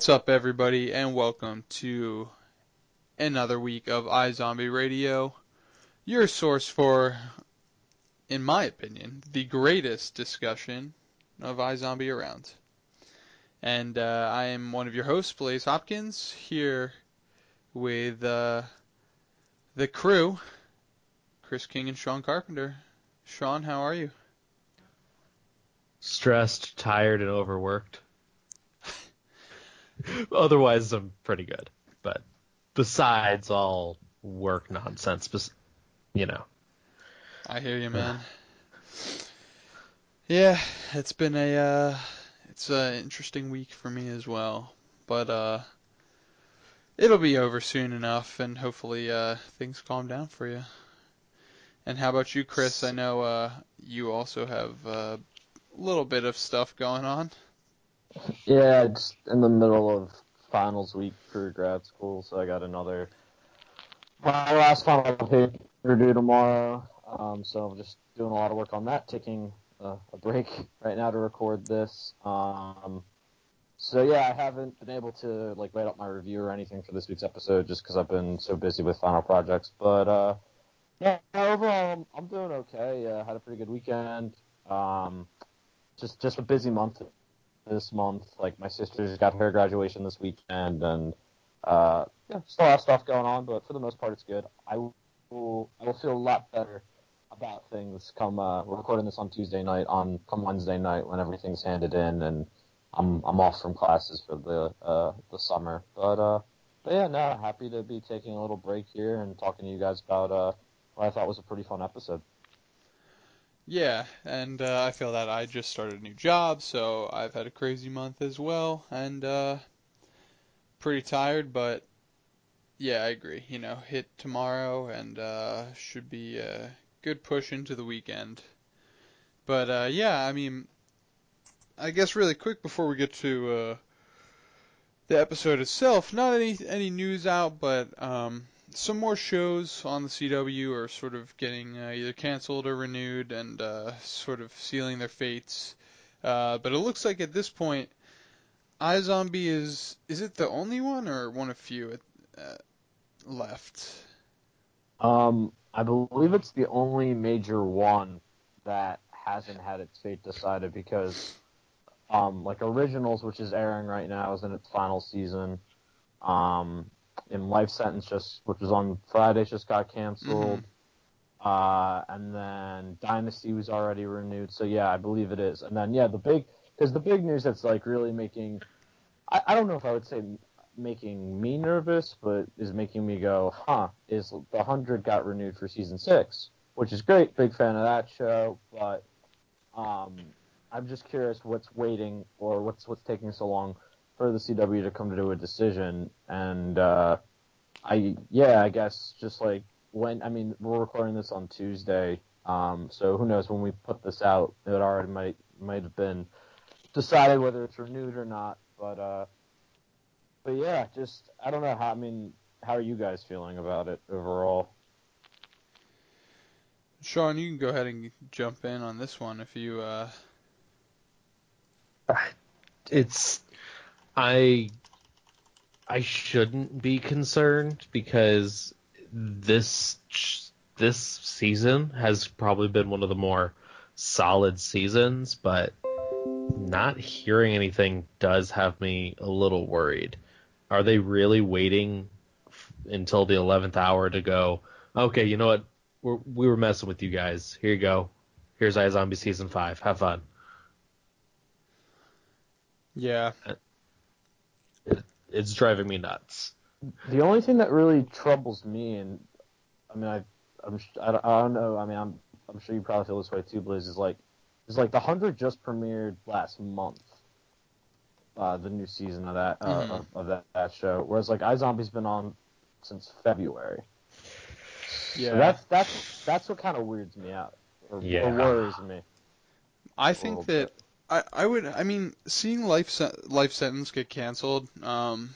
What's up, everybody, and welcome to another week of iZombie Radio, your source for, in my opinion, the greatest discussion of iZombie around. And uh, I am one of your hosts, Blaise Hopkins, here with uh, the crew, Chris King and Shawn Carpenter. Shawn, how are you? Stressed, tired, and overworked. Otherwise, I'm pretty good. But besides all work nonsense, you know. I hear you, man. yeah, it's been a uh, it's an interesting week for me as well, but uh, it'll be over soon enough, and hopefully uh, things calm down for you. And how about you, Chris? I know uh, you also have uh, a little bit of stuff going on. Yeah, just in the middle of finals week for grad school, so I got another my last final paper due tomorrow. Um, so I'm just doing a lot of work on that, taking a, a break right now to record this. Um, so yeah, I haven't been able to like write up my review or anything for this week's episode just because I've been so busy with final projects. But uh, yeah, overall I'm, I'm doing okay. Uh, had a pretty good weekend. Um, just just a busy month this month. Like my sister's got her graduation this weekend, and uh, yeah, still have stuff going on. But for the most part, it's good. I will I will feel a lot better about things come. Uh, we're recording this on Tuesday night. On come Wednesday night when everything's handed in and I'm I'm off from classes for the uh, the summer. But uh, but yeah, no, happy to be taking a little break here and talking to you guys about uh, what I thought was a pretty fun episode. Yeah, and uh, I feel that I just started a new job, so I've had a crazy month as well, and uh, pretty tired, but yeah, I agree. You know, hit tomorrow and uh, should be a good push into the weekend. But uh, yeah, I mean, I guess really quick before we get to uh, the episode itself, not any any news out, but um, some more shows on the CW are sort of getting uh, either canceled or renewed and uh, sort of sealing their fates. Uh, but it looks like at this point, iZombie is is it the only one or one of few uh, left? Um, I believe it's the only major one that hasn't had its fate decided because, um, like Originals, which is airing right now, is in its final season. Um, in Life Sentence, just which was on Friday, just got canceled. Uh, and then Dynasty was already renewed. So yeah, I believe it is. And then yeah, the big because the big news that's like really making I, I don't know if I would say making me nervous, but is making me go, huh? Is the hundred got renewed for season six, which is great. Big fan of that show, but um, I'm just curious what's waiting or what's what's taking so long for the CW to come to a decision. And uh, I yeah, I guess just like when I mean we're recording this on Tuesday, um, so who knows when we put this out, it already might might have been decided whether it's renewed or not. But uh, but yeah, just I don't know how. I mean, how are you guys feeling about it overall? Shawn, you can go ahead and jump in on this one if you. Uh... It's I I shouldn't be concerned because this this season has probably been one of the more solid seasons, but not hearing anything does have me a little worried. Are they really waiting f- until the 11th hour to go, okay, you know what? We're, we were messing with you guys. Here you go. Here's iZombie Season 5. Have fun. Yeah. Uh, It, it's driving me nuts. The only thing that really troubles me, and I mean, I, I'm, I don't, I don't know. I mean, I'm, I'm sure you probably feel this way too, Blaise. Is like, is like the hundred just premiered last month. Uh, the new season of that uh, Mhm. of, of that, that show, whereas like iZombie's been on since February. Yeah. So that's that's that's what kind of weirds me out or, Yeah. or worries me. I think that bit. I, I would I mean seeing life life sentence get canceled um,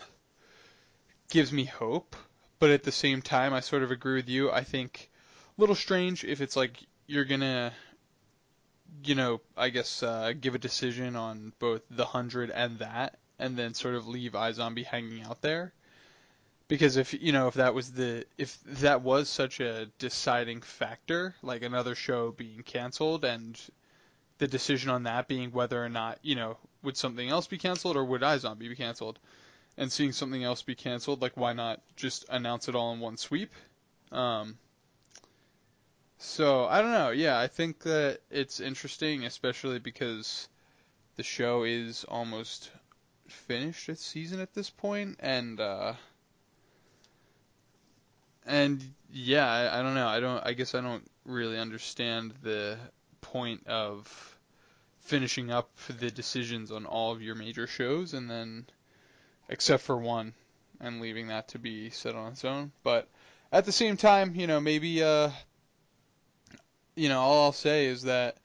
gives me hope, but at the same time I sort of agree with you. I think a little strange if it's like you're gonna you know I guess uh, give a decision on both the hundred and that and then sort of leave iZombie hanging out there. Because if you know if that was the if that was such a deciding factor, like another show being canceled and the decision on that being whether or not you know would something else be canceled or would iZombie be canceled, and seeing something else be canceled, like why not just announce it all in one sweep? Um, so I don't know. Yeah, I think that it's interesting, especially because the show is almost finished its season at this point, and uh, and yeah, I, I don't know. I don't. I guess I don't really understand the point of finishing up the decisions on all of your major shows and then, except for one, and leaving that to be set on its own. But at the same time, you know, maybe uh, you know, all I'll say is that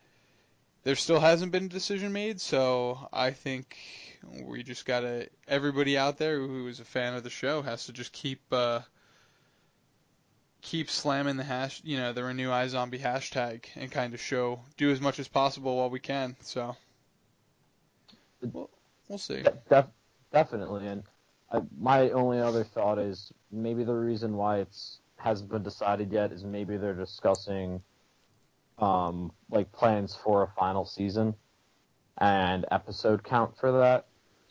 there still hasn't been a decision made, so I think we just gotta everybody out there who is a fan of the show has to just keep uh, keep slamming the hash, you know, the renew iZombie hashtag and kind of show do as much as possible while we can. So we'll, we'll see. Def- definitely, and I, my only other thought is maybe the reason why it's hasn't been decided yet is maybe they're discussing um, like plans for a final season and episode count for that.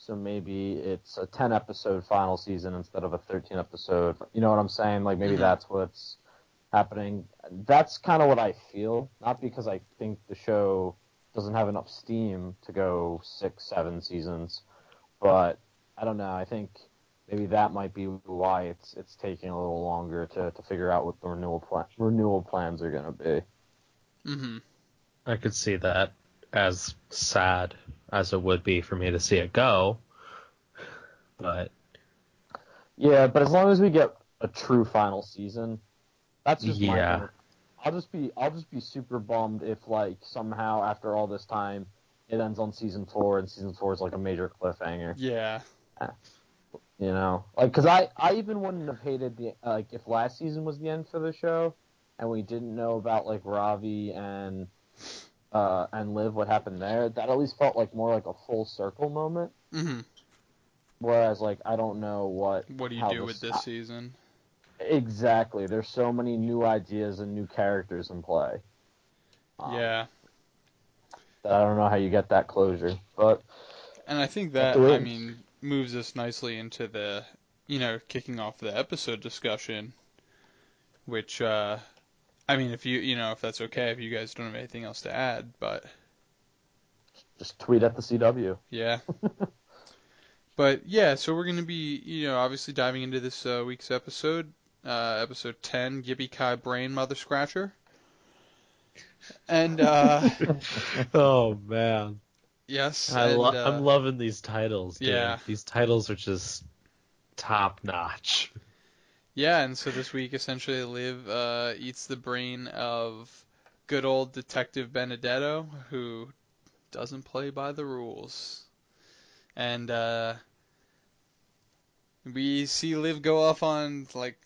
So maybe it's a 10 episode final season instead of a 13 episode. You know what I'm saying? Like maybe Mhm. that's what's happening. That's kind of what I feel. Not because I think the show doesn't have enough steam to go six, seven seasons, but I don't know. I think maybe that might be why it's it's taking a little longer to, to figure out what the renewal plan, renewal plans are going to be. hmm I could see that as sad as it would be for me to see it go. But Yeah, but as long as we get a true final season, that's just my Yeah. thing. I'll just be I'll just be super bummed if like somehow after all this time it ends on season four and season four is like a major cliffhanger. Yeah. You know, like because I I even wouldn't have hated the like if last season was the end for the show and we didn't know about like Ravi and uh and Liv what happened there. That at least felt like more like a full circle moment. hmm Whereas like I don't know what What do you do with this season? Exactly. There's so many new ideas and new characters in play. Um, Yeah. that I don't know how you get that closure, but And I think that. I mean moves us nicely into the you know kicking off the episode discussion, which uh, I mean if you you know if that's okay if you guys don't have anything else to add, but just tweet at the CW. yeah. but yeah, so we're gonna be you know obviously diving into this uh, week's episode, uh, episode ten, Yippee Ki Brain Mother Scratcher, and uh, oh man, yes, I and, lo- uh, I'm loving these titles. Dude. Yeah. these titles are just top notch. Yeah, and so this week essentially Liv uh, eats the brain of good old Detective Benedetto, who doesn't play by the rules. And uh, we see Liv go off on like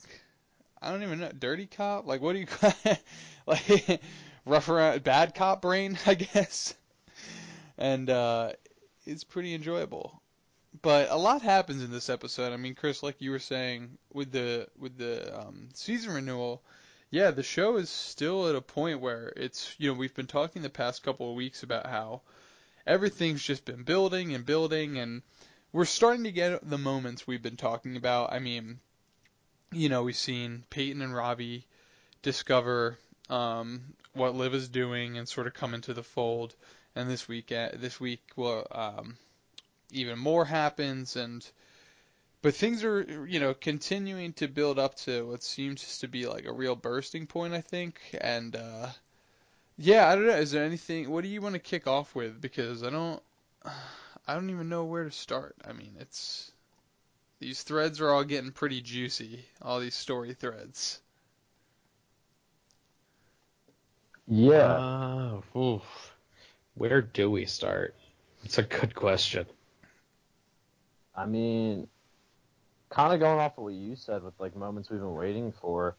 I don't even know, dirty cop? Like what do you call it? like rough around bad cop brain, I guess. And uh, it's pretty enjoyable but a lot happens in this episode. I mean, Chris, like you were saying with the with the um, season renewal, yeah, the show is still at a point where it's you know we've been talking the past couple of weeks about how everything's just been building and building, and we're starting to get the moments we've been talking about. I mean, you know, we've seen Peyton and Ravi discover um, what Liv is doing and sort of come into the fold, and this week uh, this week will. Um, even more happens and but things are you know continuing to build up to what seems to be like a real bursting point i think and uh yeah i don't know is there anything what do you want to kick off with because i don't i don't even know where to start i mean it's these threads are all getting pretty juicy all these story threads Yeah, Uh, oof. Where do we start? It's a good question. I mean, kind of going off of what you said with like moments we've been waiting for,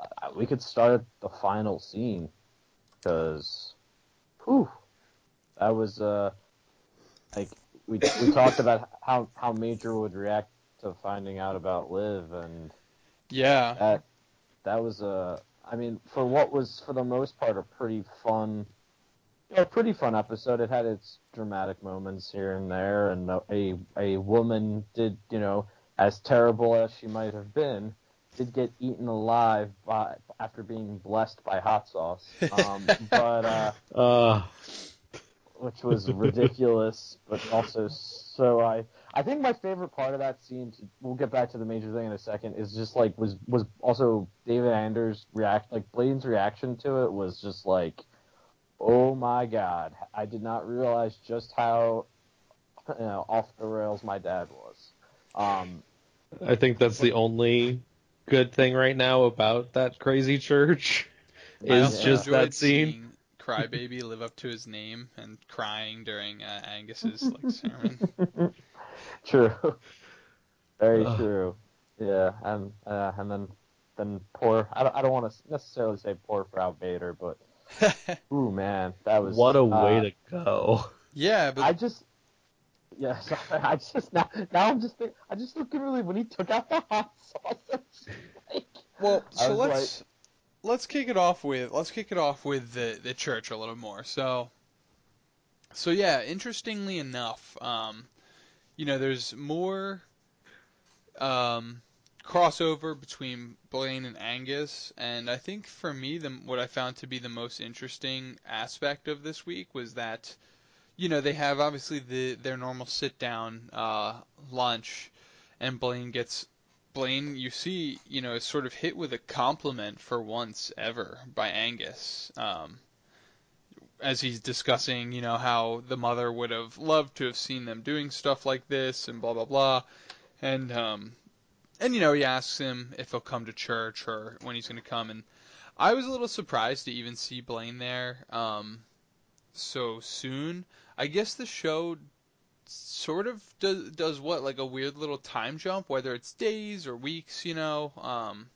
uh, we could start at the final scene because, whew, that was uh, like we we talked about how how Major would react to finding out about Liv, and Yeah. that that was a I mean for what was for the most part a pretty fun know, pretty fun episode. It had its dramatic moments here and there, and a a woman did you know as terrible as she might have been did get eaten alive by after being blessed by hot sauce. Um, but uh, Uh, which was ridiculous, but also so I I think my favorite part of that scene. We'll get back to the major thing in a second. Is just like was was also David Anders react like Blaine's reaction to it was just like, oh my god! I did not realize just how you know off the rails my dad was. Um, I think that's the only good thing right now about that crazy church is also just enjoyed that scene. seeing Crybaby live up to his name and crying during uh, Angus's like sermon. true, very Ugh. true. Yeah, and uh, and then then poor. I don't, I don't want to necessarily say poor Frau Bader, but ooh man, that was What a uh, way to go. yeah, but I just, yeah, sorry, I just now, now I'm just, think, I just look at really when he took out the hot sauce. Like, Well, so let's let's kick it off with let's kick it off with the the church a little more. So so yeah, interestingly enough, um, you know, there's more um, crossover between Blaine and Angus, and I think for me, the what I found to be the most interesting aspect of this week was that, you know, they have obviously the their normal sit down uh, lunch, and Blaine gets Blaine, you see, you know, is sort of hit with a compliment for once ever by Angus. Um, as he's discussing, you know, how the mother would have loved to have seen them doing stuff like this and blah blah blah. And um and you know, he asks him if he'll come to church or when he's going to come and I was a little surprised to even see Blaine there um so soon. I guess the show sort of does does what like a weird little time jump whether it's days or weeks, you know. Um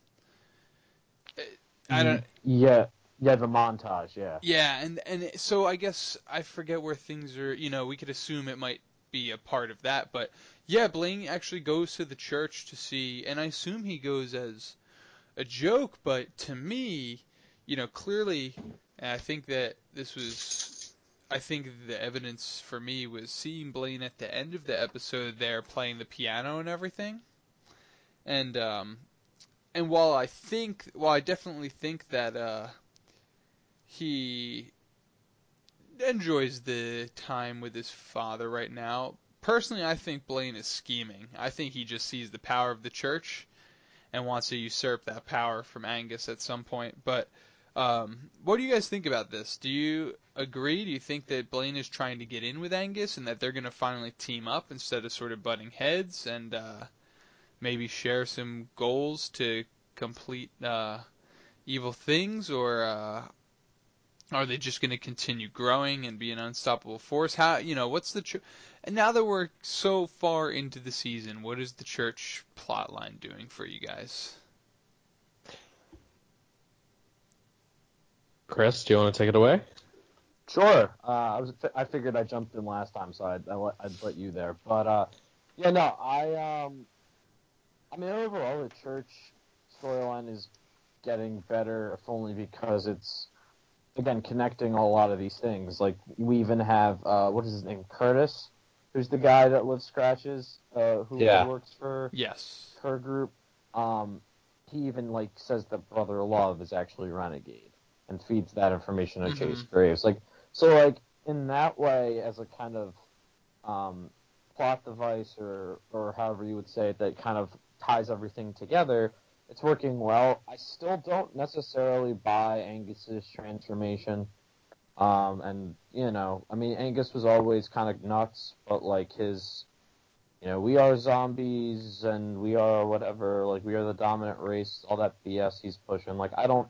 I don't yeah, yeah, the montage, yeah. yeah, and and so I guess I forget where things are. You know, we could assume it might be a part of that, but yeah, Blaine actually goes to the church to see, and I assume he goes as a joke. But to me, you know, clearly, I think that this was, I think the evidence for me was seeing Blaine at the end of the episode there playing the piano and everything, and um, and while I think, while I definitely think that uh he enjoys the time with his father right now. Personally, I think Blaine is scheming. I think he just sees the power of the church and wants to usurp that power from Angus at some point. But um, what do you guys think about this? Do you agree? Do you think that Blaine is trying to get in with Angus and that they're going to finally team up instead of sort of butting heads and uh, maybe share some goals to complete uh, evil things, or uh, are they just going to continue growing and be an unstoppable force? How you know what's the ch- and now that we're so far into the season, what is the church plotline doing for you guys? Chris, do you want to take it away? Sure. Uh, I was. I figured I jumped in last time, so I'd, I'd, let, I'd let you there. But uh, yeah, no, I um, I mean overall the church storyline is getting better, if only because it's again connecting a lot of these things. Like we even have uh, what is his name, Curtis, who's the guy that lives scratches, uh, who Yeah. works for Yes. her group. Um, he even like says that Brother Love is actually Renegade and feeds that information to Chase Mhm. Graves. Like so, like in that way, as a kind of um, plot device or or however you would say it, that kind of ties everything together. It's working well. I still don't necessarily buy Angus's transformation. Um, and you know, I mean, Angus was always kind of nuts, but like his you know, we are zombies and we are whatever, like we are the dominant race, all that BS he's pushing. Like I don't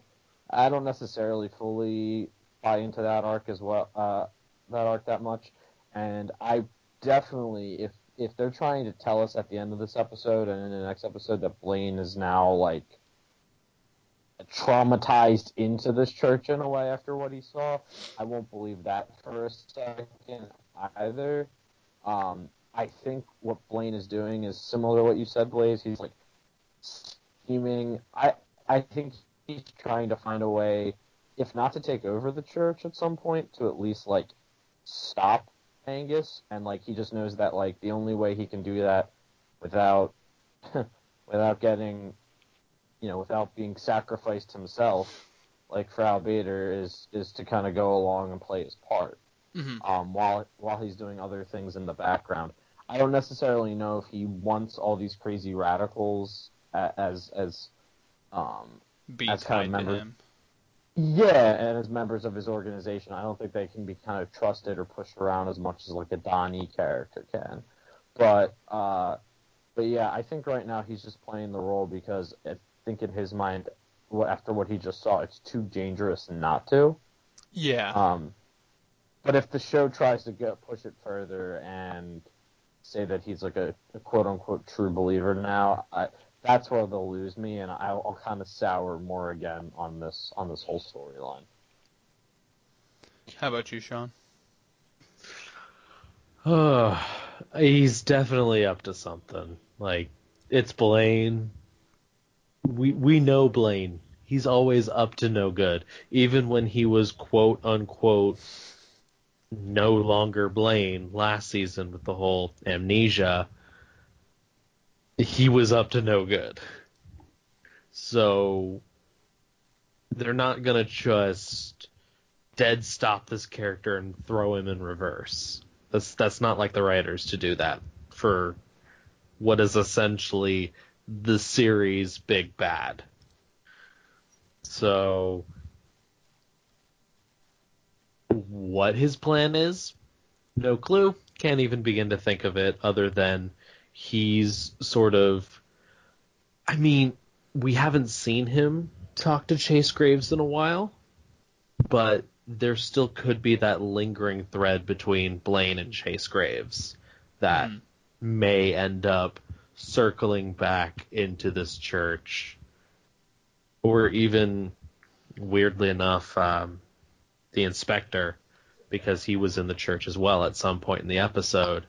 I don't necessarily fully buy into that arc as well uh that arc that much. And I definitely if if they're trying to tell us at the end of this episode and in the next episode that Blaine is now like traumatized into this church in a way after what he saw, I won't believe that for a second either. Um, I think what Blaine is doing is similar to what you said, Blaise. He's like scheming. I I think he's trying to find a way, if not to take over the church at some point, to at least like stop Angus. And like he just knows that like the only way he can do that without without getting, you know, without being sacrificed himself, like Frau Bader, is is to kind of go along and play his part hmm um, while while he's doing other things in the background. I don't necessarily know if he wants all these crazy radicals as as um, Be That's kind of members. him. Yeah, and as members of his organization. I don't think they can be kind of trusted or pushed around as much as like a Donnie character can. But uh, but yeah, I think right now he's just playing the role because I think in his mind, after what he just saw, it's too dangerous not to. Yeah. Um, but if the show tries to go push it further and say that he's like a, a quote unquote true believer now, I, that's where they'll lose me, and I'll, I'll kind of sour more again on this on this whole storyline. How about you, Shawn? Oh, he's definitely up to something. Like it's Blaine. We we know Blaine. He's always up to no good. Even when he was quote unquote no longer Blaine last season with the whole amnesia, he was up to no good. So they're not gonna just dead stop this character and throw him in reverse. That's that's not like the writers to do that for what is essentially the series big bad. So what his plan is, no clue. Can't even begin to think of it other than he's sort of I mean, we haven't seen him talk to Chase Graves in a while, but there still could be that lingering thread between Blaine and Chase Graves that Mhm. may end up circling back into this church. Or even, weirdly enough, um, the inspector, because he was in the church as well at some point in the episode.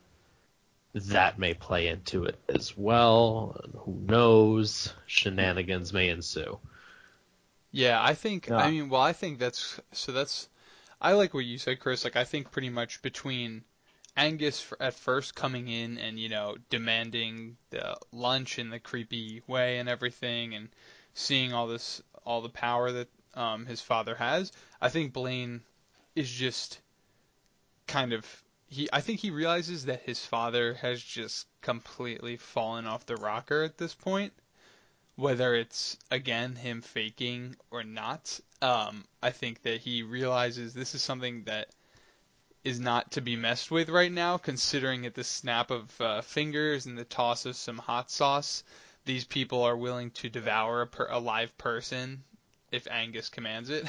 That may play into it as well. Who knows? Shenanigans may ensue. Yeah, I think. Yeah. I mean, well, I think that's so. That's. I like what you said, Chris. Like, I think pretty much between Angus at first coming in and you know demanding the lunch in the creepy way and everything, and seeing all this, all the power that um, his father has. I think Blaine is just kind of he. I think he realizes that his father has just completely fallen off the rocker at this point whether it's again him faking or not. Um, I think that he realizes this is something that is not to be messed with right now, considering at the snap of uh, fingers and the toss of some hot sauce, these people are willing to devour a, per- a live person if Angus commands it,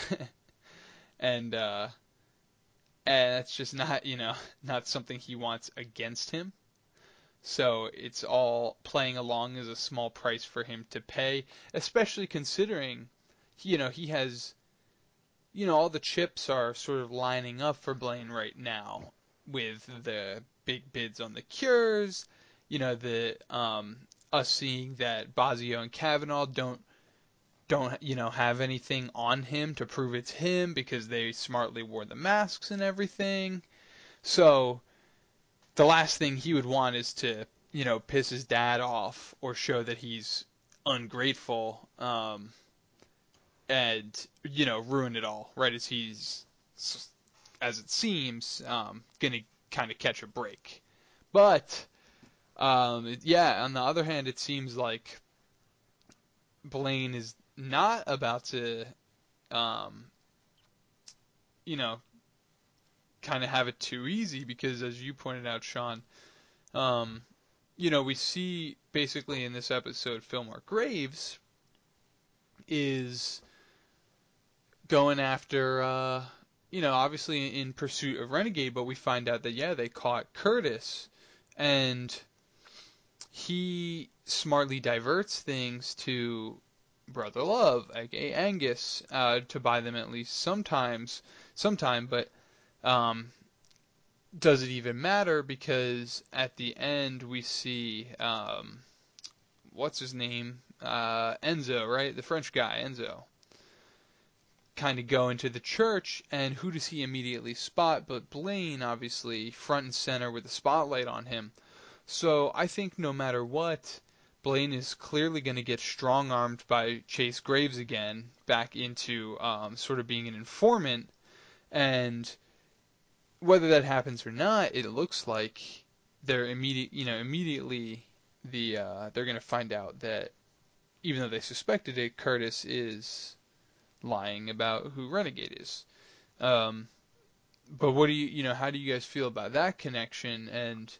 and uh, and it's just not you know not something he wants against him. So it's all playing along as a small price for him to pay, especially considering, you know, he has, you know, all the chips are sort of lining up for Blaine right now with the big bids on the cures, you know, the um, us seeing that Bozzio and Cavanaugh don't don't you know have anything on him to prove it's him because they smartly wore the masks and everything. So the last thing he would want is to, you know, piss his dad off or show that he's ungrateful, um, and you know, ruin it all. Right as he's, as it seems, um, gonna kind of catch a break. But, um, yeah. On the other hand, it seems like Blaine is not about to, um, you know, kind of have it too easy because, as you pointed out, Shawn, um, you know, we see basically in this episode, Fillmore Graves is going after, uh, you know, obviously in pursuit of Renegade, but we find out that, yeah, they caught Curtis, and he smartly diverts things to Brother Love, aka Angus, uh, to buy them at least sometimes, sometime, but um, does it even matter? Because at the end we see um, what's his name, uh, Enzo, right? The French guy, Enzo. Kind of go into the church, and who does he immediately spot? But Blaine, obviously, front and center with the spotlight on him. So I think no matter what, Blaine is clearly going to get strong armed by Chase Graves again back into um, sort of being an informant. And whether that happens or not, it looks like they're immediate, you know, immediately the uh, they're going to find out that even though they suspected it, Curtis is lying about who Renegade is. Um, but what do you, you know, how do you guys feel about that connection? And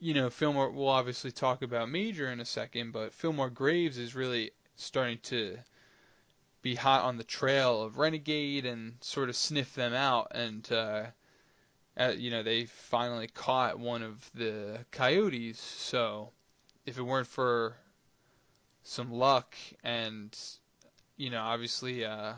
you know, Fillmore. We'll obviously talk about Major in a second, but Fillmore Graves is really starting to be hot on the trail of Renegade and sort of sniff them out. And uh, uh, you know, they finally caught one of the coyotes. So if it weren't for some luck and you know, obviously, uh,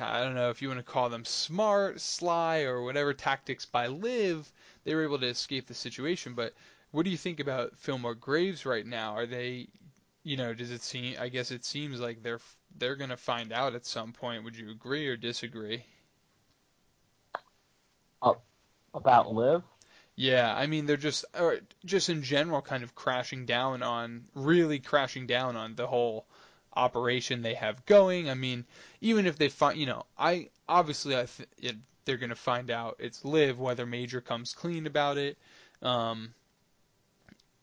I don't know if you want to call them smart, sly, or whatever tactics by Liv, they were able to escape the situation. But what do you think about Fillmore Graves right now? Are they, you know, does it seem? I guess it seems like they're they're gonna find out at some point. Would you agree or disagree? Uh, about Liv? Yeah, I mean they're just, or just in general, kind of crashing down on, really crashing down on the whole operation they have going. I mean, even if they find, you know, I obviously I th- it, they're gonna find out it's Liv whether Major comes clean about it, um,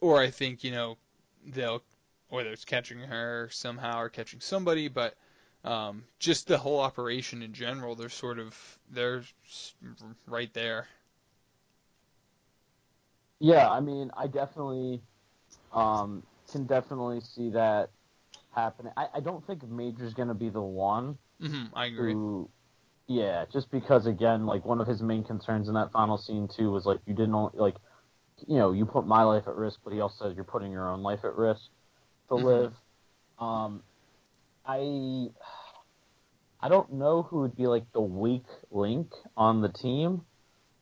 or I think you know they'll whether it's catching her somehow or catching somebody, but um, just the whole operation in general, they're sort of they're right there. Yeah, I mean, I definitely um, can definitely see that happening. I, I don't think Major's going to be the one. Mm-hmm, I agree. Who, yeah, just because again, like one of his main concerns in that final scene too was like you didn't like, you know, you put my life at risk, but he also said you're putting your own life at risk to Mhm. Liv. Um, I I don't know who would be like the weak link on the team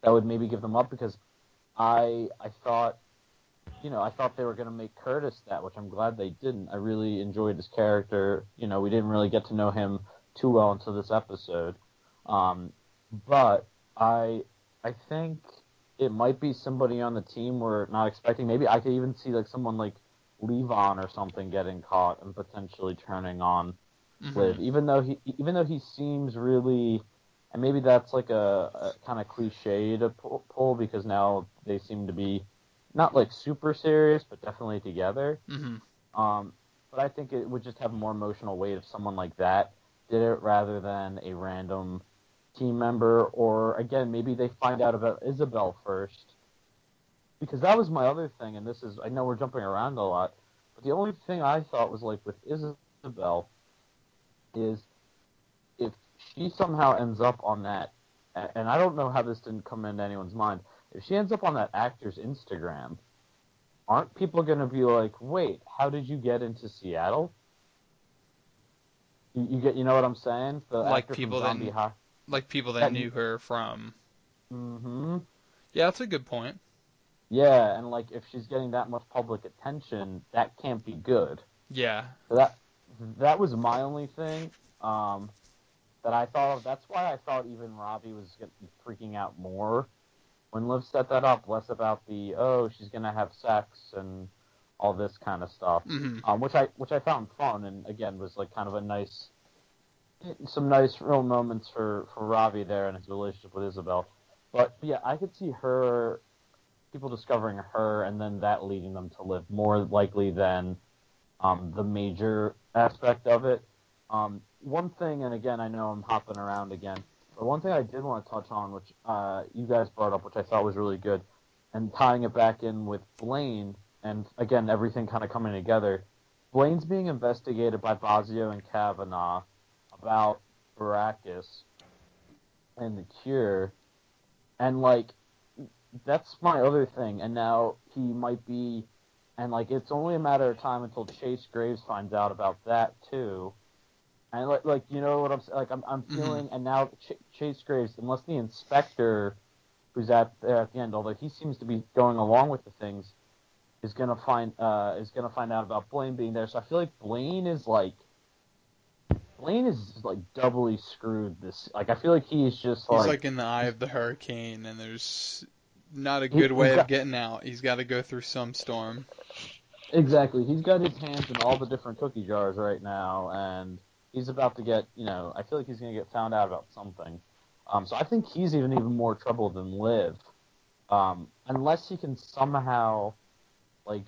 that would maybe give them up because I I thought you know, I thought they were going to make Curtis that, which I'm glad they didn't. I really enjoyed his character. You know, we didn't really get to know him too well until this episode. Um, but I I think it might be somebody on the team we're not expecting. Maybe I could even see like someone like Levon or something getting caught and potentially turning on Mhm. Liv, even though he even though he seems really, and maybe that's like a, a kind of cliche to pull, pull because now they seem to be not like super serious, but definitely together. Mhm. Um, but I think it would just have more emotional weight if someone like that did it rather than a random team member, or again maybe they find out about Isabel first. Because that was my other thing, and this is I know we're jumping around a lot, but the only thing I thought was like with Isabel is if she somehow ends up on that, and I don't know how this didn't come into anyone's mind, if she ends up on that actor's Instagram, aren't people going to be like, wait, how did you get into Seattle? You, you get, you know what I'm saying? The Like people that- High. Like people that That- knew her from. Mm-hmm. Yeah, that's a good point. Yeah, and like if she's getting that much public attention, that can't be good. Yeah. So that that was my only thing um, that I thought of. That's why I thought even Ravi was freaking out more when Liv set that up. Less about the oh she's gonna have sex and all this kind of stuff, hmm um, which I which I found fun and again was like kind of a nice some nice real moments for for Ravi there and his relationship with Isabel. But yeah, I could see her people discovering her and then that leading them to Liv more likely than um, the major aspect of it. Um, one thing, and again, I know I'm hopping around again, but one thing I did want to touch on, which uh, you guys brought up, which I thought was really good, and tying it back in with Blaine, and again, everything kind of coming together. Blaine's being investigated by Bozzio and Cavanaugh about Baracus and the cure, and like that's my other thing. And now he might be, and like it's only a matter of time until Chase Graves finds out about that too. And like, like you know what I'm like, I'm, I'm Mhm. feeling, and now Ch- Chase Graves, unless the inspector who's at there at the end, although he seems to be going along with the things, is gonna find uh, is gonna find out about Blaine being there. So I feel like Blaine is like Blaine is like doubly screwed. This like I feel like he's just He's like, like in the eye of the hurricane, and there's not a He- good way he's of got- getting out. He's got to go through some storm. exactly he's got his hands in all the different cookie jars right now, and he's about to get you know I feel like he's gonna get found out about something. Um, so I think he's even even more trouble than Liv, um, unless he can somehow like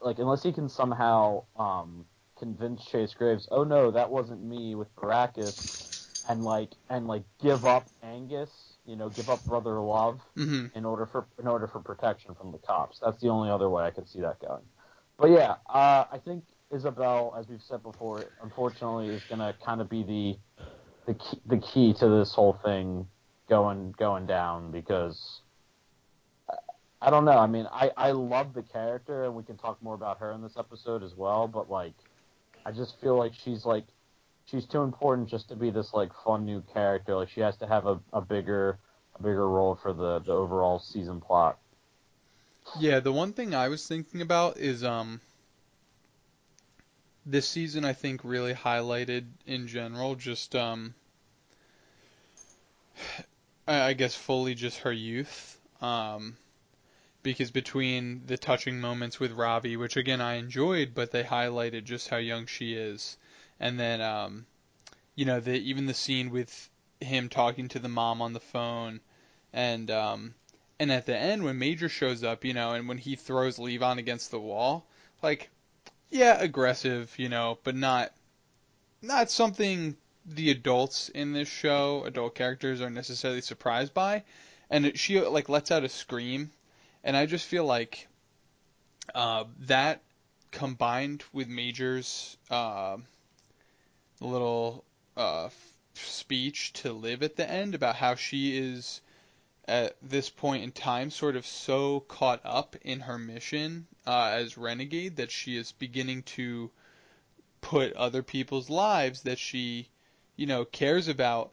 like unless he can somehow um, convince Chase Graves, oh no, that wasn't me with Baracus, and like and like give up Angus, you know, give up Brother Love hmm in order for in order for protection from the cops. That's the only other way I could see that going. But yeah, uh, I think Isabel, as we've said before, unfortunately, is going to kind of be the the key, the key to this whole thing going going down because I don't know. I mean, I I love the character, and we can talk more about her in this episode as well. But like, I just feel like she's like she's too important just to be this like fun new character. Like she has to have a, a bigger a bigger role for the the overall season plot. Yeah, the one thing I was thinking about is um this season I think really highlighted in general just um I guess fully just her youth. Um because between the touching moments with Ravi, which again I enjoyed, but they highlighted just how young she is. And then um you know, the even the scene with him talking to the mom on the phone and um and at the end, when Major shows up, you know, and when he throws Levon against the wall, like, yeah, aggressive, you know, but not not something the adults in this show, adult characters, are necessarily surprised by. And it, she like lets out a scream, and I just feel like uh, that combined with Major's uh, little uh, speech to Liv at the end about how she is at this point in time sort of so caught up in her mission uh, as renegade that she is beginning to put other people's lives that she you know cares about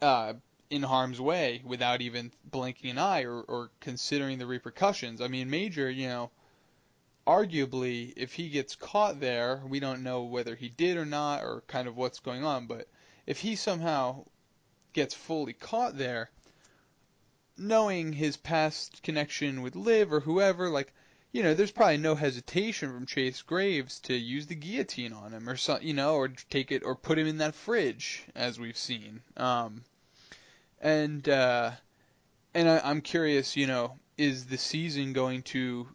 uh, in harm's way without even blinking an eye or, or considering the repercussions. I mean major you know arguably if he gets caught there we don't know whether he did or not or kind of what's going on but if he somehow gets fully caught there knowing his past connection with Liv or whoever, like, you know, there's probably no hesitation from Chase Graves to use the guillotine on him or something, you know, or take it or put him in that fridge, as we've seen. Um, and uh, and I, I'm curious, you know, is the season going to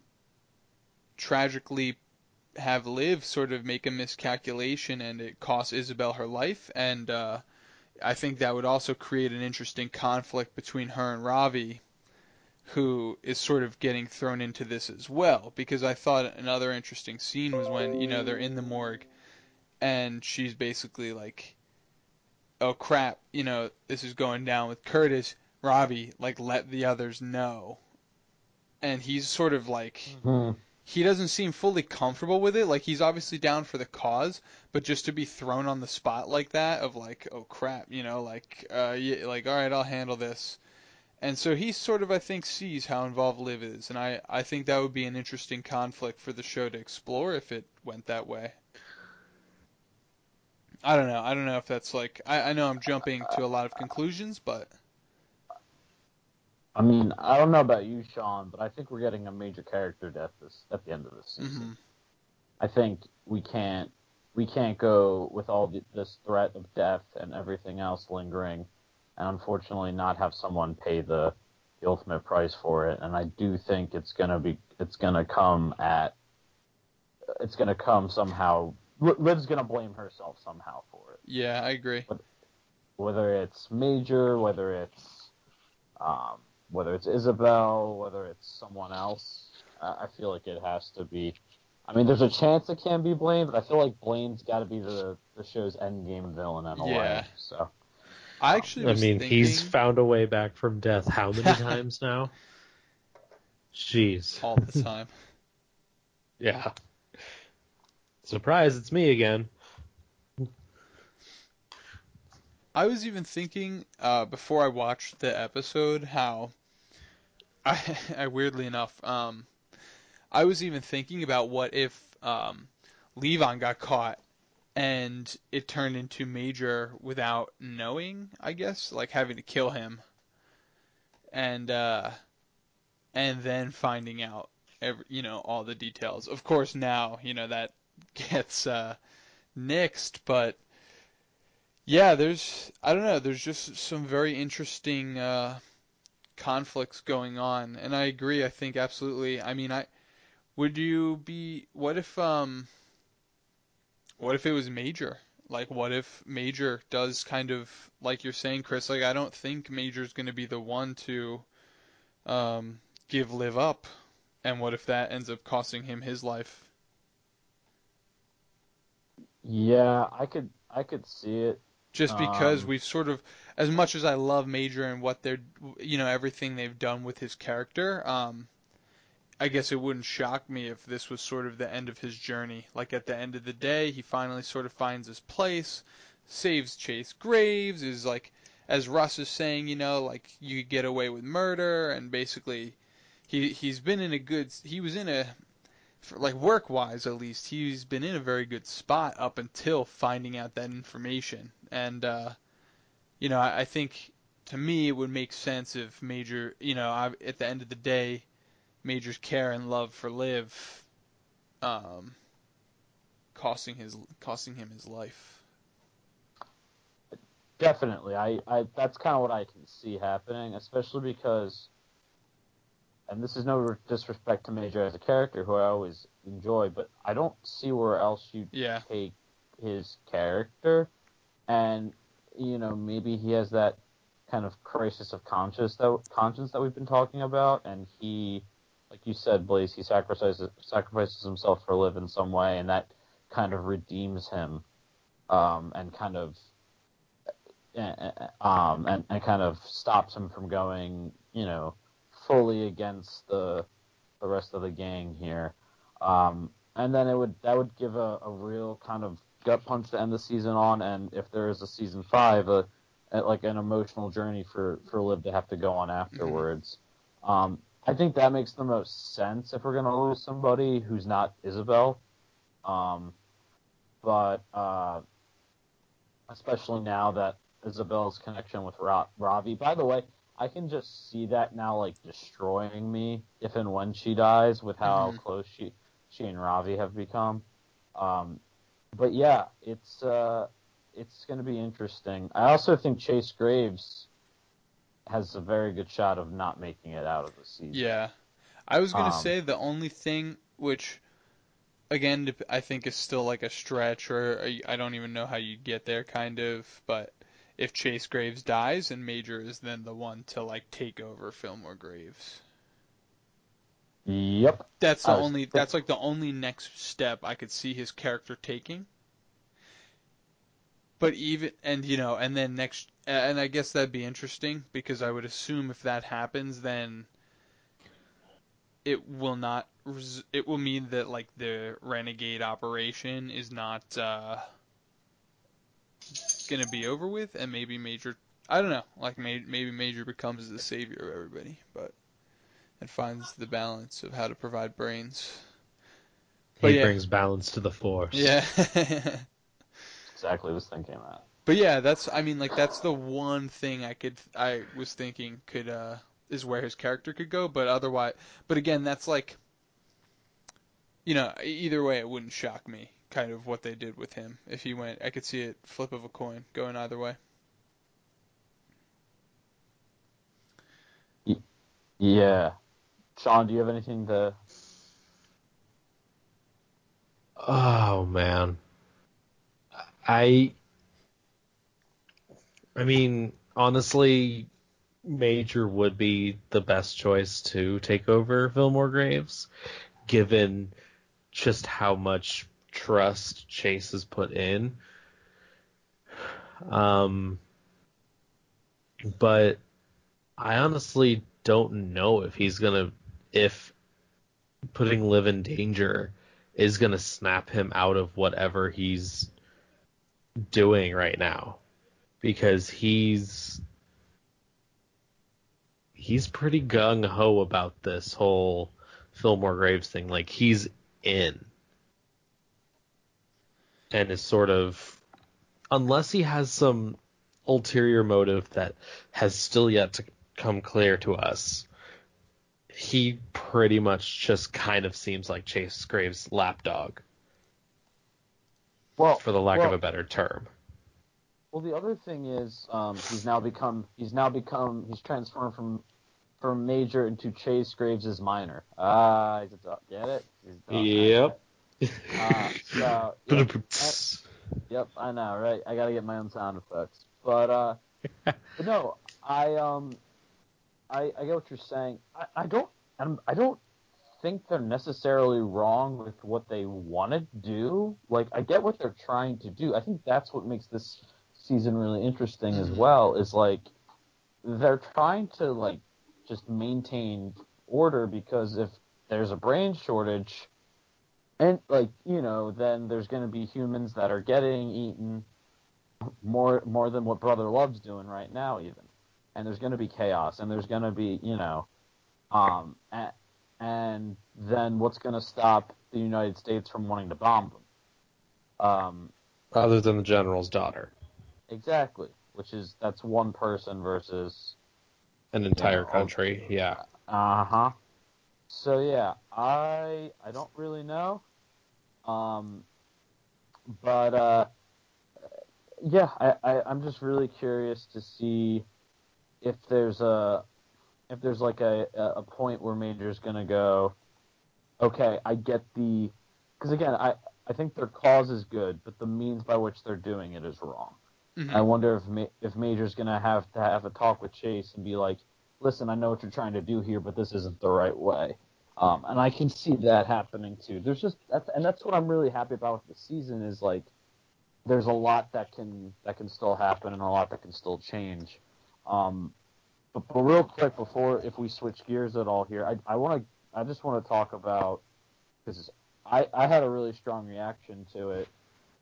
tragically have Liv sort of make a miscalculation and it costs Isabel her life? And uh, I think that would also create an interesting conflict between her and Ravi, who is sort of getting thrown into this as well. Because I thought another interesting scene was when, you know, they're in the morgue and she's basically like, oh crap, you know, this is going down with Curtis. Ravi, like, let the others know. And he's sort of like, mm-hmm. He doesn't seem fully comfortable with it. Like he's obviously down for the cause, but just to be thrown on the spot like that of like, oh crap, you know, like, uh, yeah, like all right, I'll handle this. And so he sort of, I think, sees how involved Liv is, and I, I think that would be an interesting conflict for the show to explore if it went that way. I don't know. I don't know if that's like, I, I know I'm jumping to a lot of conclusions, but I mean, I don't know about you, Shawn, but I think we're getting a major character death this at the end of this season. mhm. I think we can't we can't go with all the, this threat of death and everything else lingering, and unfortunately not have someone pay the, the ultimate price for it. And I do think it's gonna be it's gonna come at it's gonna come somehow. Liv's gonna blame herself somehow for it, yeah, I agree. whether it's Major, whether it's um, whether it's Isabel, whether it's someone else. I, I feel like it has to be. I mean, there's a chance it can be Blaine, but I feel like Blaine's got to be the the show's endgame villain in a Yeah. way. So I actually I mean, thinking, he's found a way back from death how many times now? Jeez. all the time. Yeah. Surprise, it's me again. I was even thinking uh, before I watched the episode how I, I weirdly enough, um, I was even thinking about what if um, Levon got caught and it turned into Major without knowing, I guess, like having to kill him, and uh, and then finding out, every, you know, all the details. Of course, now you know that gets uh, nixed, but yeah, there's I don't know, there's just some very interesting uh, conflicts going on, and I agree. I think absolutely. I mean, I would you be what if um what if it was Major? Like, what if Major does kind of like you're saying, Chris? Like, I don't think Major's going to be the one to um, give Liv up, and what if that ends up costing him his life? Yeah, I could I could see it. Just because Um, we've sort of, as much as I love Major and what they're, you know, everything they've done with his character, um, I guess it wouldn't shock me if this was sort of the end of his journey. Like at the end of the day, he finally sort of finds his place, saves Chase Graves, is like, as Russ is saying, you know, like you get away with murder, and basically, he he's been in a good, he was in a, like work wise at least, he's been in a very good spot up until finding out that information, and uh, you know, I, I think to me it would make sense if Major, you know, I, at the end of the day Major's care and love for Liv, um, costing his costing him his life. Definitely, I, I that's kind of what I can see happening, especially because, and this is no disrespect to Major as a character, who I always enjoy, but I don't see where else you Yeah, take his character, and you know maybe he has that kind of crisis of conscience that conscience that we've been talking about, and he, like you said, Blaise, he sacrifices sacrifices himself for Liv in some way, and that kind of redeems him, um, and kind of, uh, um, and, and kind of stops him from going, you know, fully against the the rest of the gang here. Um, and then it would that would give a, a real kind of gut punch to end the season on, and if there is a season five, a, a like an emotional journey for for Liv to have to go on afterwards. Um, I think that makes the most sense if we're gonna lose somebody who's not Isabel. Um, but uh, especially now that Isabel's connection with Ra- Ravi. By the way, I can just see that now, like destroying me if and when she dies, with how Mhm. close she she and Ravi have become. Um, but yeah, it's uh, it's going to be interesting. I also think Chase Graves has a very good shot of not making it out of the season. yeah. I was gonna Um, say the only thing which, again, I think is still like a stretch, or I I don't even know how you get there, kind of. But if Chase Graves dies, and Major is then the one to like take over Fillmore Graves. Yep. That's the only. That's like the only next step I could see his character taking. But even and you know and then next and I guess that'd be interesting because I would assume if that happens then it will not res- it will mean that like the renegade operation is not uh gonna be over with and maybe major I don't know like may- maybe major becomes the savior of everybody but and finds the balance of how to provide brains. But he yeah. brings balance to the force. Yeah. Exactly. Was thinking that. but yeah, that's I mean like that's the one thing I could I was thinking could uh is where his character could go, but otherwise but again that's like you know, e- either way it wouldn't shock me kind of what they did with him. If he went I could see it flip of a coin going either way. Yeah. Shawn, do you have anything to? Oh man. I I mean, honestly, Major would be the best choice to take over Fillmore Graves, given just how much trust Chase has put in. Um, but I honestly don't know if he's gonna if putting Liv in danger is going to snap him out of whatever he's doing right now. because he's he's pretty gung ho about this whole Fillmore Graves thing. Like he's in, and is sort of unless he has some ulterior motive that has still yet to come clear to us. He pretty much just kind of seems like Chase Graves' lapdog, Well, for the lack well, of a better term. Well, the other thing is, um, he's now become he's now become he's transformed from from major into Chase Graves' minor. Ah, he's a dog. Get it? He's a dog. Yep. Uh, so, yep, yep, I know, right? I gotta get my own sound effects, but uh, but no, I um, I I get what you're saying. I, I don't I'm, I don't think they're necessarily wrong with what they want to do. Like I get what they're trying to do. I think that's what makes this season really interesting as mm-hmm. well. Is like they're trying to like just maintain order because if there's a brain shortage and like you know then there's going to be humans that are getting eaten more more than what brother love's doing right now even and there's going to be chaos and there's going to be you know um and, and then what's going to stop the united states from wanting to bomb them um Other than the general's daughter, exactly which is that's one person versus an entire Yeah, country. Yeah. Uh huh. So yeah, I I don't really know. Um, but uh, yeah, I, I I'm just really curious to see if there's a if there's like a a point where Major's gonna go. Okay, I get the because again I I think their cause is good, but the means by which they're doing it is wrong. Mhm. I wonder if Ma- if Major's gonna have to have a talk with Chase and be like, "Listen, I know what you're trying to do here, but this isn't the right way." Um, and I can see that happening too. There's just that's and that's what I'm really happy about with the season is like there's a lot that can that can still happen and a lot that can still change. Um, but, but real quick before if we switch gears at all here, I I want to I just want to talk about because I I had a really strong reaction to it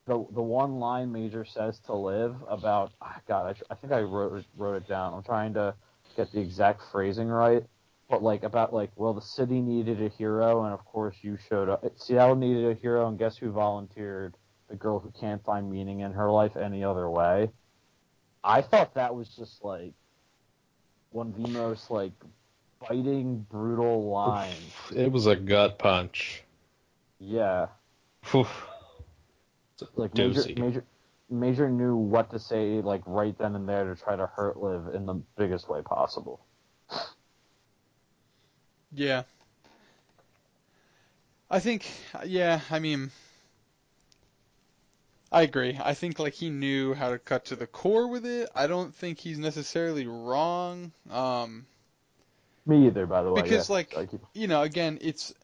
the the one line Major says to Liv about ah, God, I, I think I wrote wrote it down. I'm trying to get the exact phrasing right, but like about like well, the city needed a hero, and of course you showed up. Seattle needed a hero, and guess who volunteered? The girl who can't find meaning in her life any other way. I thought that was just like one of the most like biting, brutal lines. It was a gut punch. Yeah. Whew. like major, major major knew what to say like right then and there to try to hurt liv in the biggest way possible Yeah. I think, yeah, I mean, I agree. I think like he knew how to cut to the core with it. I don't think he's necessarily wrong. Um, me either by the way Because, yeah. like, you know, again, it's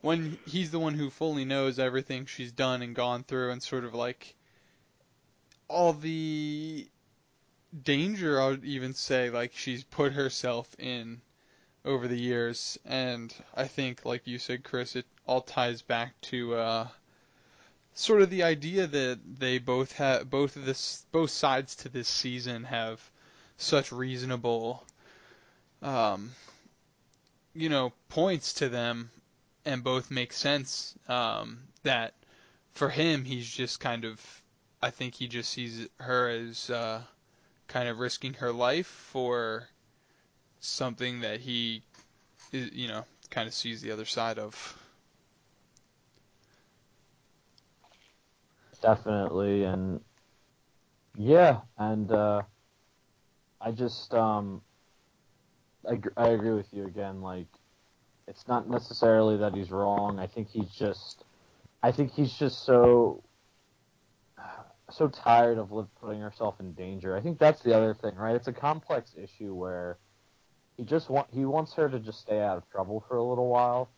when he's the one who fully knows everything she's done and gone through, and sort of like all the danger. I would even say like she's put herself in over the years, and I think, like you said, Chris, it all ties back to uh, sort of the idea that they both have both of this both sides to this season have such reasonable. Um, you know, points to them and both make sense. Um, that for him, he's just kind of, I think he just sees her as uh, kind of risking her life for something that he, you know, kind of sees the other side of. Definitely and yeah and uh i just um I, I agree with you again like it's not necessarily that he's wrong. I think he's just i think he's just so so tired of Liv putting herself in danger. I think that's the other thing right? It's a complex issue where he just want he wants her to just stay out of trouble for a little while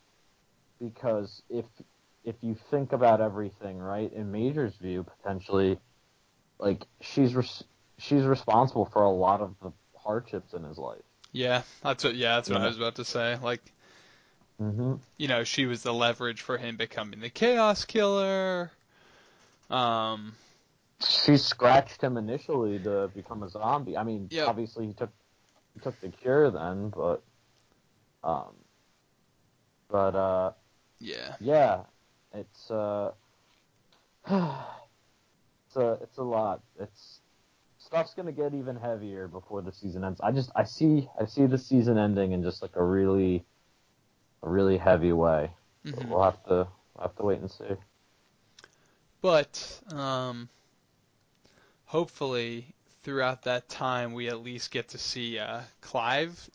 because if if you think about everything right in major's view potentially like she's res- she's responsible for a lot of the hardships in his life Yeah, that's what. Yeah, that's what I was about to say. Like, mm-hmm. you know, she was the leverage for him becoming the Chaos Killer. Um, she scratched him initially to become a zombie. I mean, Yep. obviously he took he took the cure then, but um, but uh, Yeah. yeah, it's uh, it's a it's a lot. It's stuff's gonna get even heavier before the season ends. I just I see I see the season ending in just like a really a really heavy way. So Mhm. We'll have to we'll have to wait and see. But um, hopefully, throughout that time, we at least get to see uh, Clive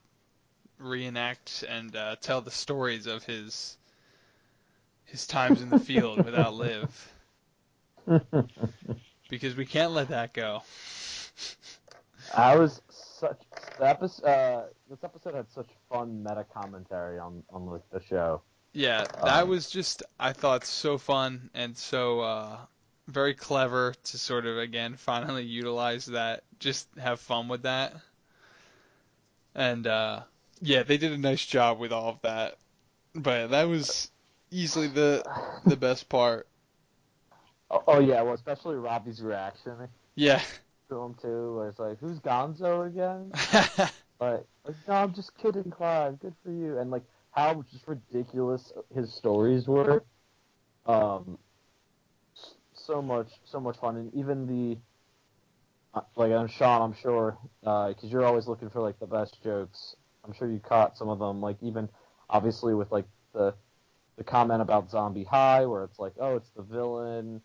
reenact and uh, tell the stories of his his times in the field without Liv, because we can't let that go. I was such the episode. Uh, this episode had such fun meta commentary on on like the show. Yeah, that Um, was just I thought so fun and so uh, very clever to sort of again finally utilize that, just have fun with that. And uh, yeah, they did a nice job with all of that. But that was easily the the best part. Oh, oh yeah, well especially Ravi's reaction Yeah. to him too, where it's like, "Who's Gonzo again?" Like, like no, I'm just kidding, Clive. Good for you. And like how just ridiculous his stories were. Um, so much, so much fun, and even the uh, like, I'm Shawn, I'm sure, because you're always looking for like the best jokes. I'm sure you caught some of them, like even obviously with like the the comment about Zombie High, where it's like, oh, it's the villain,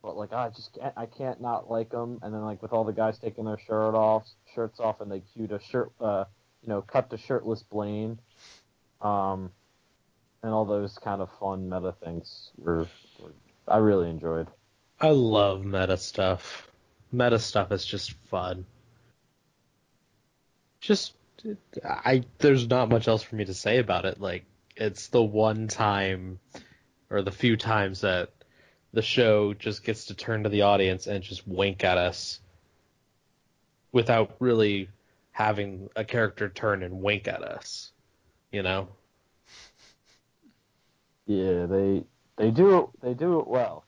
but like I just can't, I can't not like him. And then like with all the guys taking their shirt off, shirts off, and they cued a shirt, uh, you know, cut to shirtless Blaine, um, and all those kind of fun meta things were, were I really enjoyed. I love meta stuff. Meta stuff is just fun. Just I there's not much else for me to say about it. Like it's the one time or the few times that the show just gets to turn to the audience and just wink at us without really having a character turn and wink at us. You know? Yeah, they they do it, they do it well.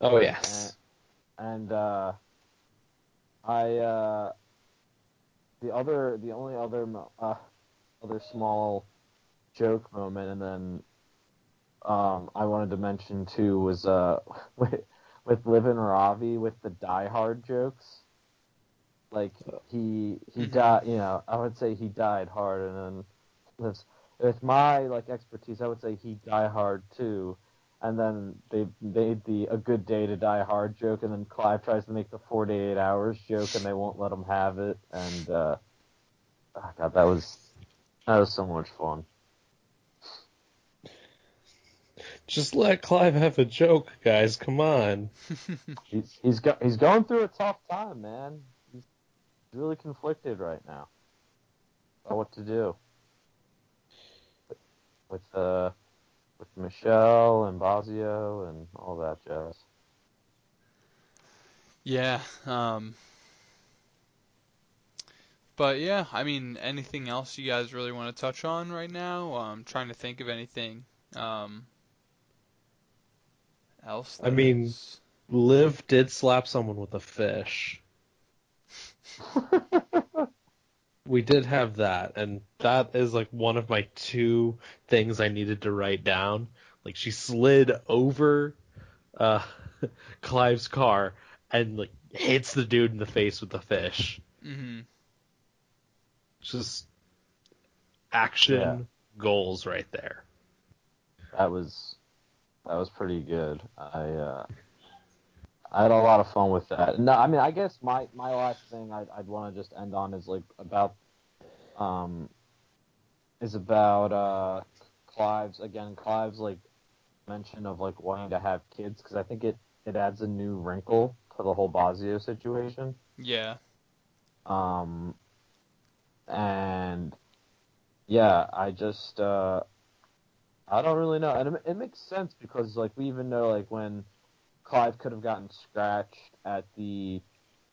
Oh yes. And uh, I uh, the other the only other uh, other small joke moment, and then um, I wanted to mention too was uh, with with Liv and Ravi with the Die Hard jokes. Like he he Mhm. died, you know. I would say he died hard, and then Liv's. With my like expertise, I would say he die hard too. And then they made the a good day to die hard joke, and then Clive tries to make the 48 hours joke, and they won't let him have it. And uh, oh God, that was that was so much fun. Just let Clive have a joke, guys. Come on. He's he's go, he's going through a tough time, man. He's really conflicted right now about what to do with uh with Michelle and Bozzio and all that jazz. Yeah. Um, but yeah, I mean, anything else you guys really want to touch on right now? I'm trying to think of anything um, else. I mean- is- Liv did slap someone with a fish. We did have that, and that is like one of my two things I needed to write down. Like she slid over uh, Clive's car and like hits the dude in the face with the fish. Mm-hmm. Just action Yeah. goals right there. that was that was pretty good. I uh, I had a lot of fun with that. No, I mean, I guess my my last thing I'd, I'd want to just end on is like about um is about uh Clive's again Clive's like mention of like wanting to have kids because I think it it adds a new wrinkle to the whole Bozzio situation. Yeah. Um, and yeah, I just uh, I don't really know, and it, it makes sense because like we even know like when Clive could have gotten scratched at the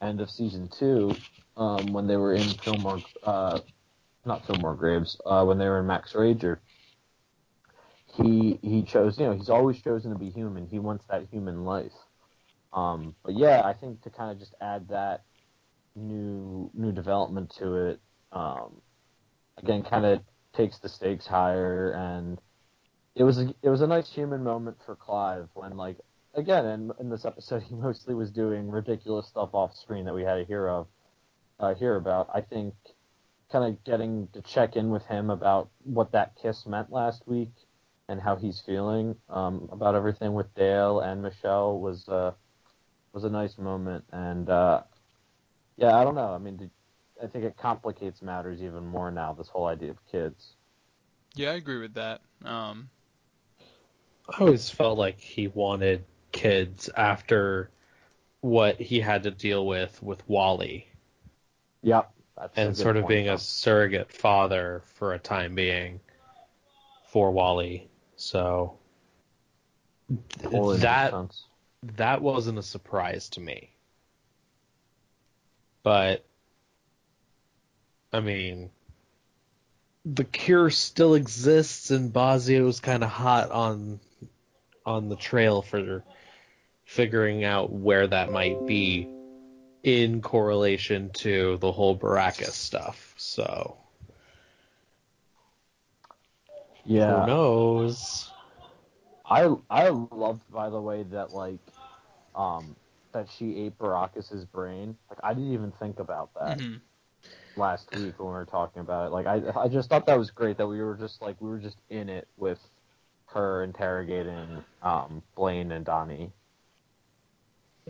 end of season two, um, when they were in Fillmore, uh, not Fillmore Graves, uh, when they were in Max Rager. He he chose, you know, he's always chosen to be human. He wants that human life. Um, but yeah, I think to kind of just add that new new development to it, um, again, kind of takes the stakes higher, and it was a, it was a nice human moment for Clive when like again in in this episode he mostly was doing ridiculous stuff off screen that we had to hear of uh, hear about. I think kind of getting to check in with him about what that kiss meant last week and how he's feeling um, about everything with Dale and Michelle was uh, was a nice moment. And uh, yeah, I don't know. I mean, I think it complicates matters even more now. This whole idea of kids. Yeah, I agree with that. Um, I always felt like he wanted kids after what he had to deal with with Wally. Yep. And sort of point, being though. a surrogate father for a time being for Wally. So Totally that that wasn't a surprise to me. But I mean the cure still exists and Bozzio's kind of hot on on the trail for figuring out where that might be in correlation to the whole Baracus stuff. So Yeah. who knows? I I loved by the way that like um that she ate Baracus's brain. Like I didn't even think about that mhm. last week when we were talking about it. Like I I just thought that was great that we were just like we were just in it with her interrogating um Blaine and Donnie.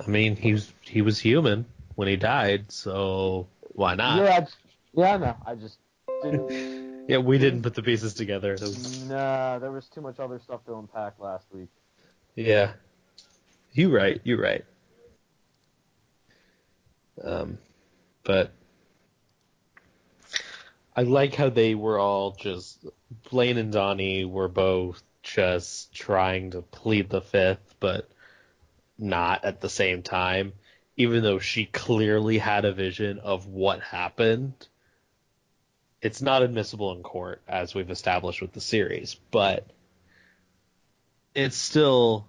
I mean, he's he was human when he died, so why not? yeah, I, yeah, I know. I just didn't. Yeah, we didn't put the pieces together. Was- nah, there was too much other stuff to unpack last week. yeah, you're right. you're right. Um, but I like how they were all just Blaine and Donnie were both just trying to plead the fifth, but not at the same time. Even though she clearly had a vision of what happened, it's not admissible in court, as we've established with the series, but it's still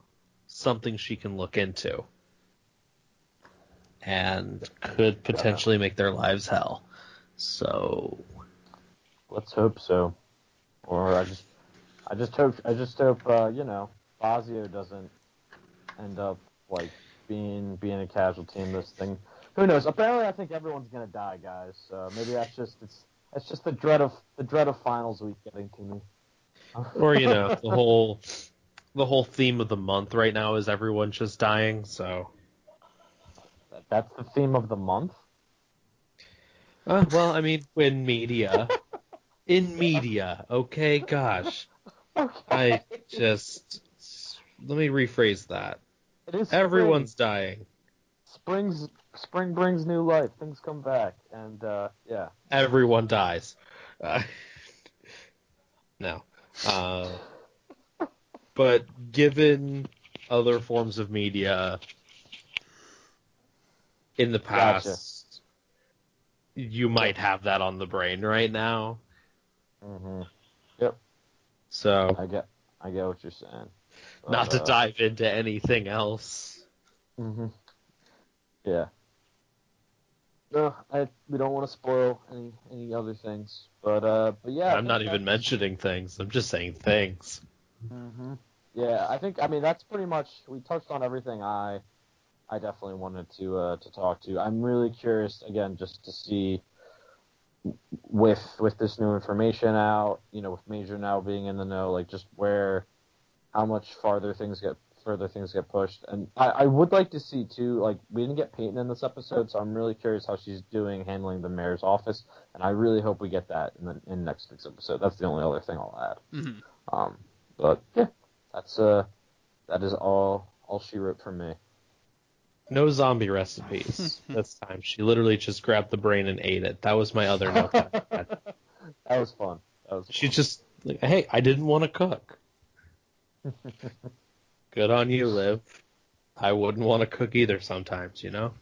something she can look into and could potentially make their lives hell. So, Let's hope so. Or I just, I just hope, I just hope, uh, you know, Bozzio doesn't end up like being being a casualty in this thing. Who knows? Apparently, I think everyone's gonna die, guys. So maybe that's just it's that's just the dread of the dread of finals week getting to me. or you know, the whole the whole theme of the month right now is everyone's just dying. So, that's the theme of the month. uh, well, I mean, in media, in media, okay, gosh, Okay. I just let me rephrase that. It is spring. Everyone's dying. Spring's spring brings new life. Things come back, and uh, yeah. everyone dies. Uh, no. Uh, but given other forms of media in the past, you might have that on the brain right now. hmm So, I get I get what you're saying. not to Uh, dive into anything else. hmm Yeah. No, I, we don't want to spoil any any other things, but uh, but yeah. I'm not even mentioning things. I'm just saying things. hmm Yeah, I think I mean that's pretty much we touched on everything I I definitely wanted to uh, to talk to. I'm really curious again just to see with with this new information out, you know, with Major now being in the know, like just where how much farther things get further things get pushed. And I, I would like to see too, like we didn't get Peyton in this episode, so I'm really curious how she's doing handling the mayor's office, and I really hope we get that in the in next week's episode. That's the only other thing I'll add. Mhm. Um, but yeah, that's uh, that is all all she wrote for me. No zombie recipes this time. She literally just grabbed the brain and ate it. That was my other note. that that was fun. That was She fun. just like, hey, I didn't want to cook. Good on you, Liv. I wouldn't want to cook either sometimes, you know?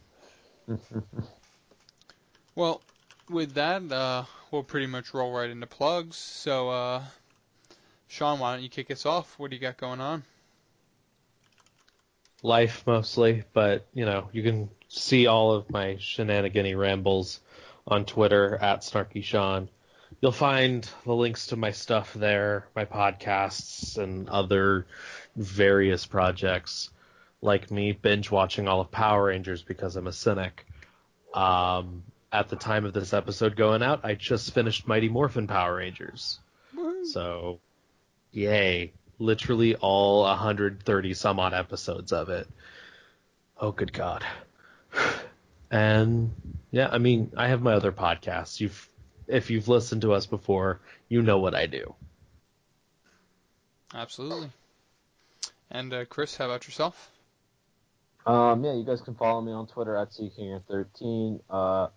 Well, with that, uh, we'll pretty much roll right into plugs. So, uh, Shawn, why don't you kick us off? What do you got going on? Life mostly, but you know, you can see all of my shenanigany rambles on Twitter at Snarky Shawn. You'll find the links to my stuff there, my podcasts, and other various projects, like me binge watching all of Power Rangers because I'm a cynic. Um, at the time of this episode going out, I just finished Mighty Morphin Power Rangers. So, yay. Literally all 130 some odd episodes of it. Oh, good God. And yeah, I mean, I have my other podcasts. You've, if you've listened to us before, you know what I do. Absolutely. And uh, Chris, how about yourself? Um, yeah, you guys can follow me on Twitter at CKinger13. Uh,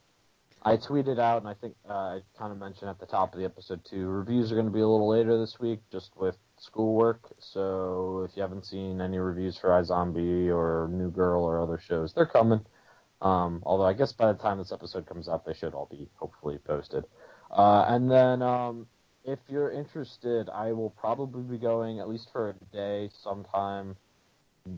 I tweeted out, and I think uh, I kind of mentioned at the top of the episode too. Reviews are going to be a little later this week, just with schoolwork. So if you haven't seen any reviews for iZombie or New Girl or other shows, they're coming. Um, although I guess by the time this episode comes out, they should all be hopefully posted. Uh, and then um, if you're interested, I will probably be going at least for a day sometime.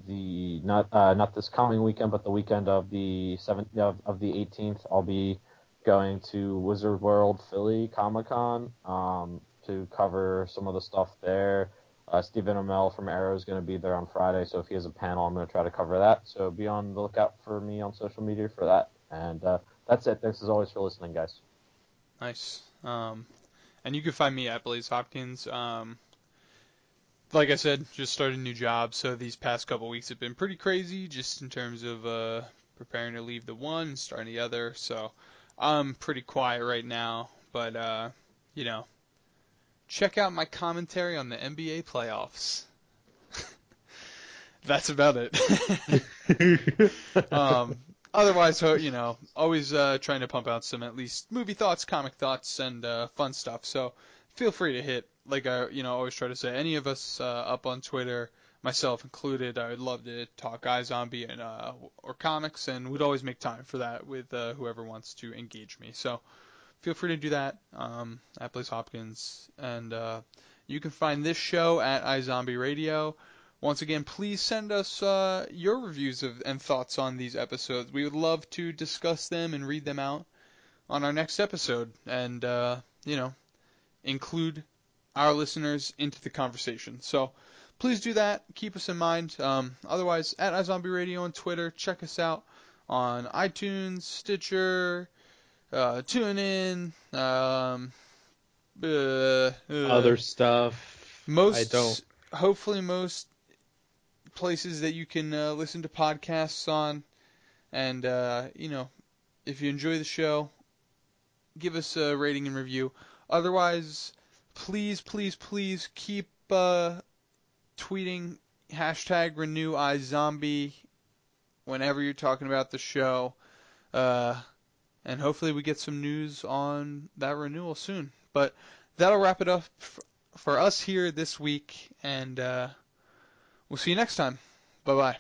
The not uh, not this coming weekend, but the weekend of the seventh of, of the 18th. I'll be going to Wizard World Philly Comic Con um, to cover some of the stuff there. Uh, Stephen Amell from Arrow is going to be there on Friday, so if he has a panel, I'm going to try to cover that. So be on the lookout for me on social media for that. And uh, that's it. Thanks as always for listening, guys. Nice. Um, and you can find me at Blaise Hopkins. Um, like I said, just started a new job, so these past couple weeks have been pretty crazy, just in terms of uh, preparing to leave the one starting the other. So I'm pretty quiet right now, but uh, you know, check out my commentary on the NBA playoffs. That's about it. um, otherwise, you know, always uh, trying to pump out some at least movie thoughts, comic thoughts, and uh, fun stuff. So feel free to hit, like I, you know, always try to say, any of us uh, up on Twitter, myself included. I would love to talk iZombie and uh, or comics, and we'd always make time for that with uh, whoever wants to engage me. So feel free to do that um, at Blaise Hopkins, and uh, you can find this show at iZombie Radio. Once again, please send us uh, your reviews of, and thoughts on these episodes. We would love to discuss them and read them out on our next episode, and uh, you know, include our listeners into the conversation. So please do that. Keep us in mind. Um, otherwise, at iZombie Radio on Twitter, check us out on iTunes, Stitcher, uh, TuneIn, um, uh, uh, Other stuff. most I don't. hopefully most places that you can uh, listen to podcasts on and uh, you know if you enjoy the show give us a rating and review otherwise please please please keep uh, tweeting hashtag renew iZombie whenever you're talking about the show uh, and hopefully we get some news on that renewal soon but that'll wrap it up for us here this week and uh, We'll see you next time. Bye bye.